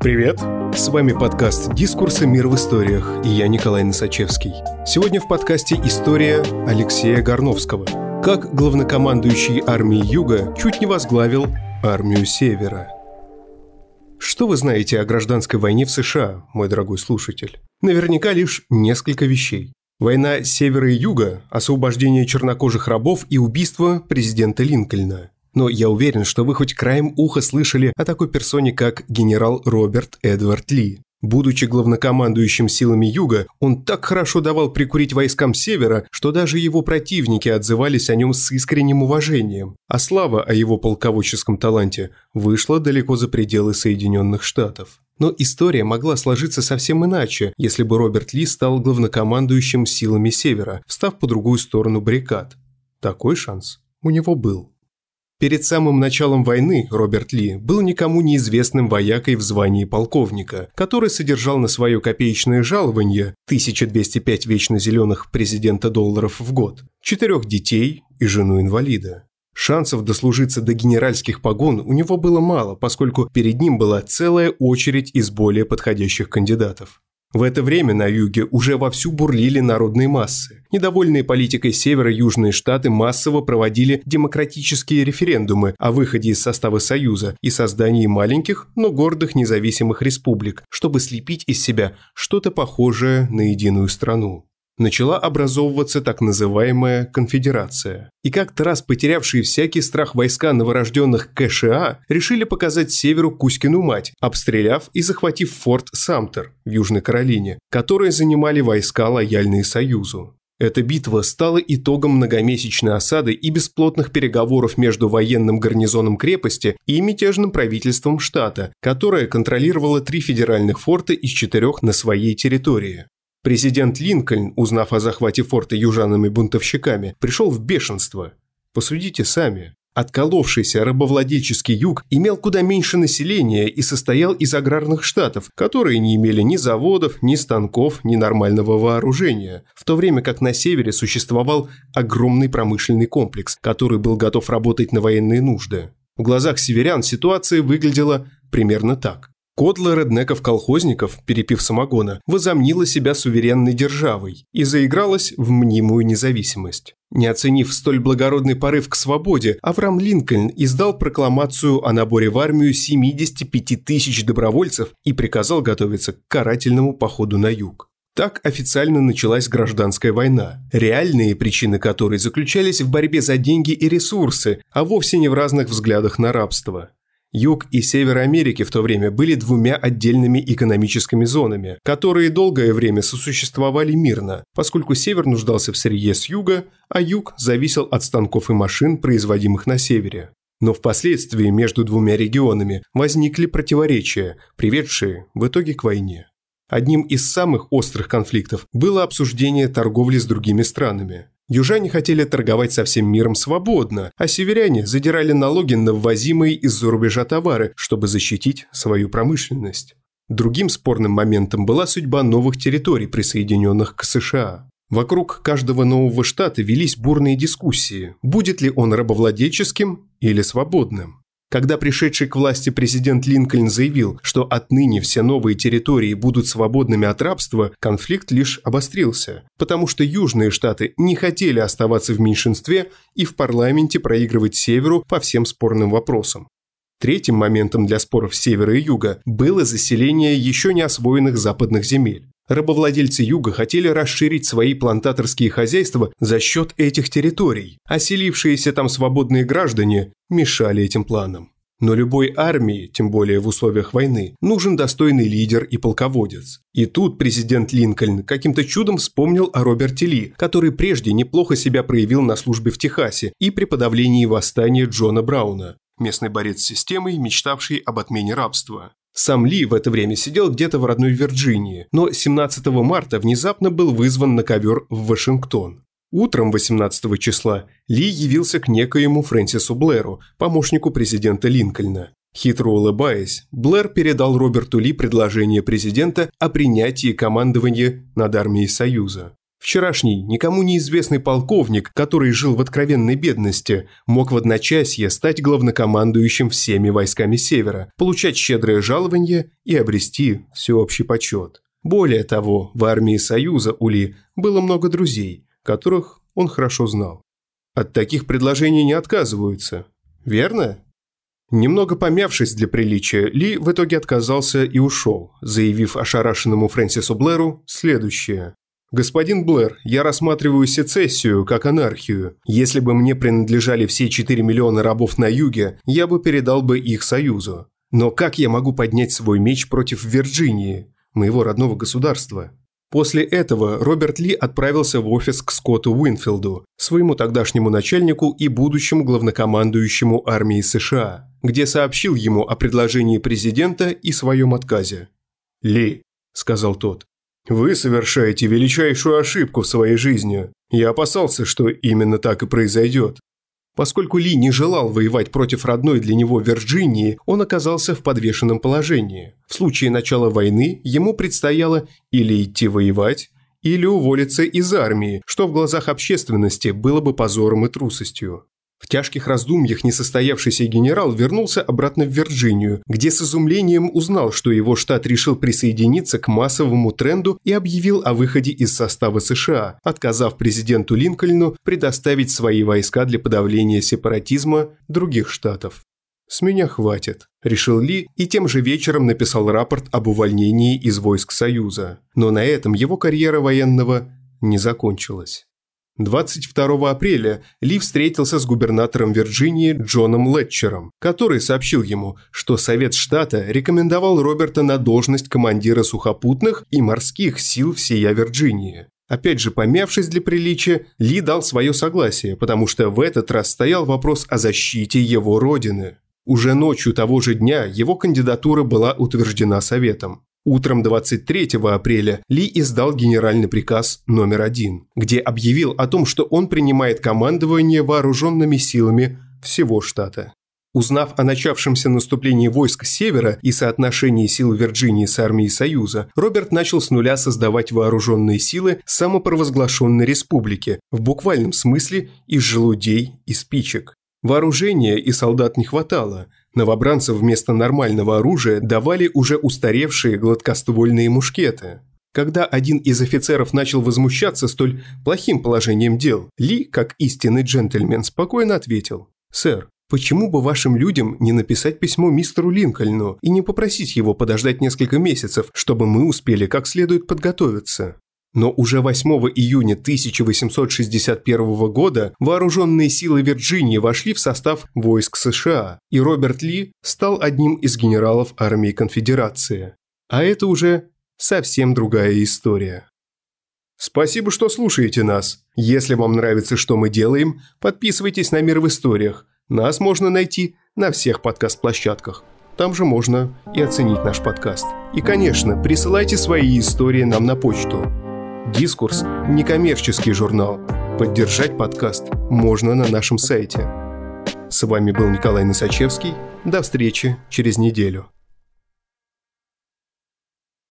Привет! С вами подкаст «Дискурсы. Мир в историях» и я Николай Носачевский. Сегодня в подкасте история Алексея Горновского. Как главнокомандующий армией Юга чуть не возглавил армию Севера. Что вы знаете о гражданской войне в США, мой дорогой слушатель? Наверняка лишь несколько вещей. Война Севера и Юга, освобождение чернокожих рабов и убийство президента Линкольна. Но я уверен, что вы хоть краем уха слышали о такой персоне, как генерал Роберт Эдвард Ли. Будучи главнокомандующим силами Юга, он так хорошо давал прикурить войскам Севера, что даже его противники отзывались о нем с искренним уважением, а слава о его полководческом таланте вышла далеко за пределы Соединенных Штатов. Но история могла сложиться совсем иначе, если бы Роберт Ли стал главнокомандующим силами Севера, встав по другую сторону баррикад. Такой шанс у него был. Перед самым началом войны Роберт Ли был никому неизвестным воякой в звании полковника, который содержал на свое копеечное жалование 1205 вечно зеленых президента долларов в год, четырех детей и жену-инвалида. Шансов дослужиться до генеральских погон у него было мало, поскольку перед ним была целая очередь из более подходящих кандидатов. В это время на юге уже вовсю бурлили народные массы. Недовольные политикой северо-южные штаты массово проводили демократические референдумы о выходе из состава Союза и создании маленьких, но гордых независимых республик, чтобы слепить из себя что-то похожее на единую страну начала образовываться так называемая конфедерация. И как-то раз потерявшие всякий страх войска новорожденных КША решили показать северу Кузькину мать, обстреляв и захватив форт Самтер в Южной Каролине, которые занимали войска, лояльные Союзу. Эта битва стала итогом многомесячной осады и бесплотных переговоров между военным гарнизоном крепости и мятежным правительством штата, которое контролировало три федеральных форта из четырех на своей территории. Президент Линкольн, узнав о захвате форта южанами-бунтовщиками, пришел в бешенство. Посудите сами. Отколовшийся рабовладельческий юг имел куда меньше населения и состоял из аграрных штатов, которые не имели ни заводов, ни станков, ни нормального вооружения, в то время как на севере существовал огромный промышленный комплекс, который был готов работать на военные нужды. В глазах северян ситуация выглядела примерно так. Кодла реднеков-колхозников, перепив самогона, возомнила себя суверенной державой и заигралась в мнимую независимость. Не оценив столь благородный порыв к свободе, Авраам Линкольн издал прокламацию о наборе в армию 75 тысяч добровольцев и приказал готовиться к карательному походу на юг. Так официально началась гражданская война, реальные причины которой заключались в борьбе за деньги и ресурсы, а вовсе не в разных взглядах на рабство. Юг и Север Америки в то время были двумя отдельными экономическими зонами, которые долгое время сосуществовали мирно, поскольку Север нуждался в сырье с юга, а Юг зависел от станков и машин, производимых на Севере. Но впоследствии между двумя регионами возникли противоречия, приведшие в итоге к войне. Одним из самых острых конфликтов было обсуждение торговли с другими странами. Южане хотели торговать со всем миром свободно, а северяне задирали налоги на ввозимые из-за рубежа товары, чтобы защитить свою промышленность. Другим спорным моментом была судьба новых территорий, присоединенных к США. Вокруг каждого нового штата велись бурные дискуссии, будет ли он рабовладельческим или свободным. Когда пришедший к власти президент Линкольн заявил, что отныне все новые территории будут свободными от рабства, конфликт лишь обострился, потому что южные штаты не хотели оставаться в меньшинстве и в парламенте проигрывать северу по всем спорным вопросам. Третьим моментом для споров севера и юга было заселение еще не освоенных западных земель. Рабовладельцы юга хотели расширить свои плантаторские хозяйства за счет этих территорий, а селившиеся там свободные граждане мешали этим планам. Но любой армии, тем более в условиях войны, нужен достойный лидер и полководец. И тут президент Линкольн каким-то чудом вспомнил о Роберте Ли, который прежде неплохо себя проявил на службе в Техасе и при подавлении восстания Джона Брауна, местный борец с системой, мечтавший об отмене рабства. Сам Ли в это время сидел где-то в родной Вирджинии, но 17 марта внезапно был вызван на ковер в Вашингтон. Утром 18 числа Ли явился к некоему Фрэнсису Блэру, помощнику президента Линкольна. Хитро улыбаясь, Блэр передал Роберту Ли предложение президента о принятии командования над армией Союза. Вчерашний, никому неизвестный полковник, который жил в откровенной бедности, мог в одночасье стать главнокомандующим всеми войсками Севера, получать щедрое жалование и обрести всеобщий почет. Более того, в армии Союза у Ли было много друзей, которых он хорошо знал. От таких предложений не отказываются, верно? Немного помявшись для приличия, Ли в итоге отказался и ушел, заявив ошарашенному Фрэнсису Блэру следующее. «Господин Блэр, я рассматриваю сецессию как анархию. Если бы мне принадлежали все 4 миллиона рабов на юге, я бы передал бы их Союзу. Но как я могу поднять свой меч против Вирджинии, моего родного государства?» После этого Роберт Ли отправился в офис к Скотту Уинфилду, своему тогдашнему начальнику и будущему главнокомандующему армии США, где сообщил ему о предложении президента и своем отказе. «Ли», – сказал тот, вы совершаете величайшую ошибку в своей жизни. Я опасался, что именно так и произойдет. Поскольку Ли не желал воевать против родной для него Вирджинии, он оказался в подвешенном положении. В случае начала войны ему предстояло или идти воевать, или уволиться из армии, что в глазах общественности было бы позором и трусостью. В тяжких раздумьях несостоявшийся генерал вернулся обратно в Вирджинию, где с изумлением узнал, что его штат решил присоединиться к массовому тренду и объявил о выходе из состава США, отказав президенту Линкольну предоставить свои войска для подавления сепаратизма других штатов. «С меня хватит», – решил Ли и тем же вечером написал рапорт об увольнении из войск Союза. Но на этом его карьера военного не закончилась. 22 апреля Ли встретился с губернатором Вирджинии Джоном Летчером, который сообщил ему, что Совет штата рекомендовал Роберта на должность командира сухопутных и морских сил всея Вирджинии. Опять же, помявшись для приличия, Ли дал свое согласие, потому что в этот раз стоял вопрос о защите его родины. Уже ночью того же дня его кандидатура была утверждена Советом. Утром 23 апреля Ли издал генеральный приказ номер один, где объявил о том, что он принимает командование вооруженными силами всего штата. Узнав о начавшемся наступлении войск севера и соотношении сил Вирджинии с армией Союза, Роберт начал с нуля создавать вооруженные силы самопровозглашенной республики, в буквальном смысле из желудей и спичек. Вооружения и солдат не хватало. Новобранцев вместо нормального оружия давали уже устаревшие гладкоствольные мушкеты. Когда один из офицеров начал возмущаться столь плохим положением дел, Ли, как истинный джентльмен, спокойно ответил. «Сэр, почему бы вашим людям не написать письмо мистеру Линкольну и не попросить его подождать несколько месяцев, чтобы мы успели как следует подготовиться?» Но уже 8 июня 1861 года вооруженные силы Вирджинии вошли в состав войск США, и Роберт Ли стал одним из генералов армии конфедерации. А это уже совсем другая история. Спасибо, что слушаете нас. Если вам нравится, что мы делаем, подписывайтесь на «Мир в историях». Нас можно найти на всех подкаст-площадках. Там же можно и оценить наш подкаст. И, конечно, присылайте свои истории нам на почту «Дискурс» – некоммерческий журнал. Поддержать подкаст можно на нашем сайте. С вами был Николай Носачевский. До встречи через неделю.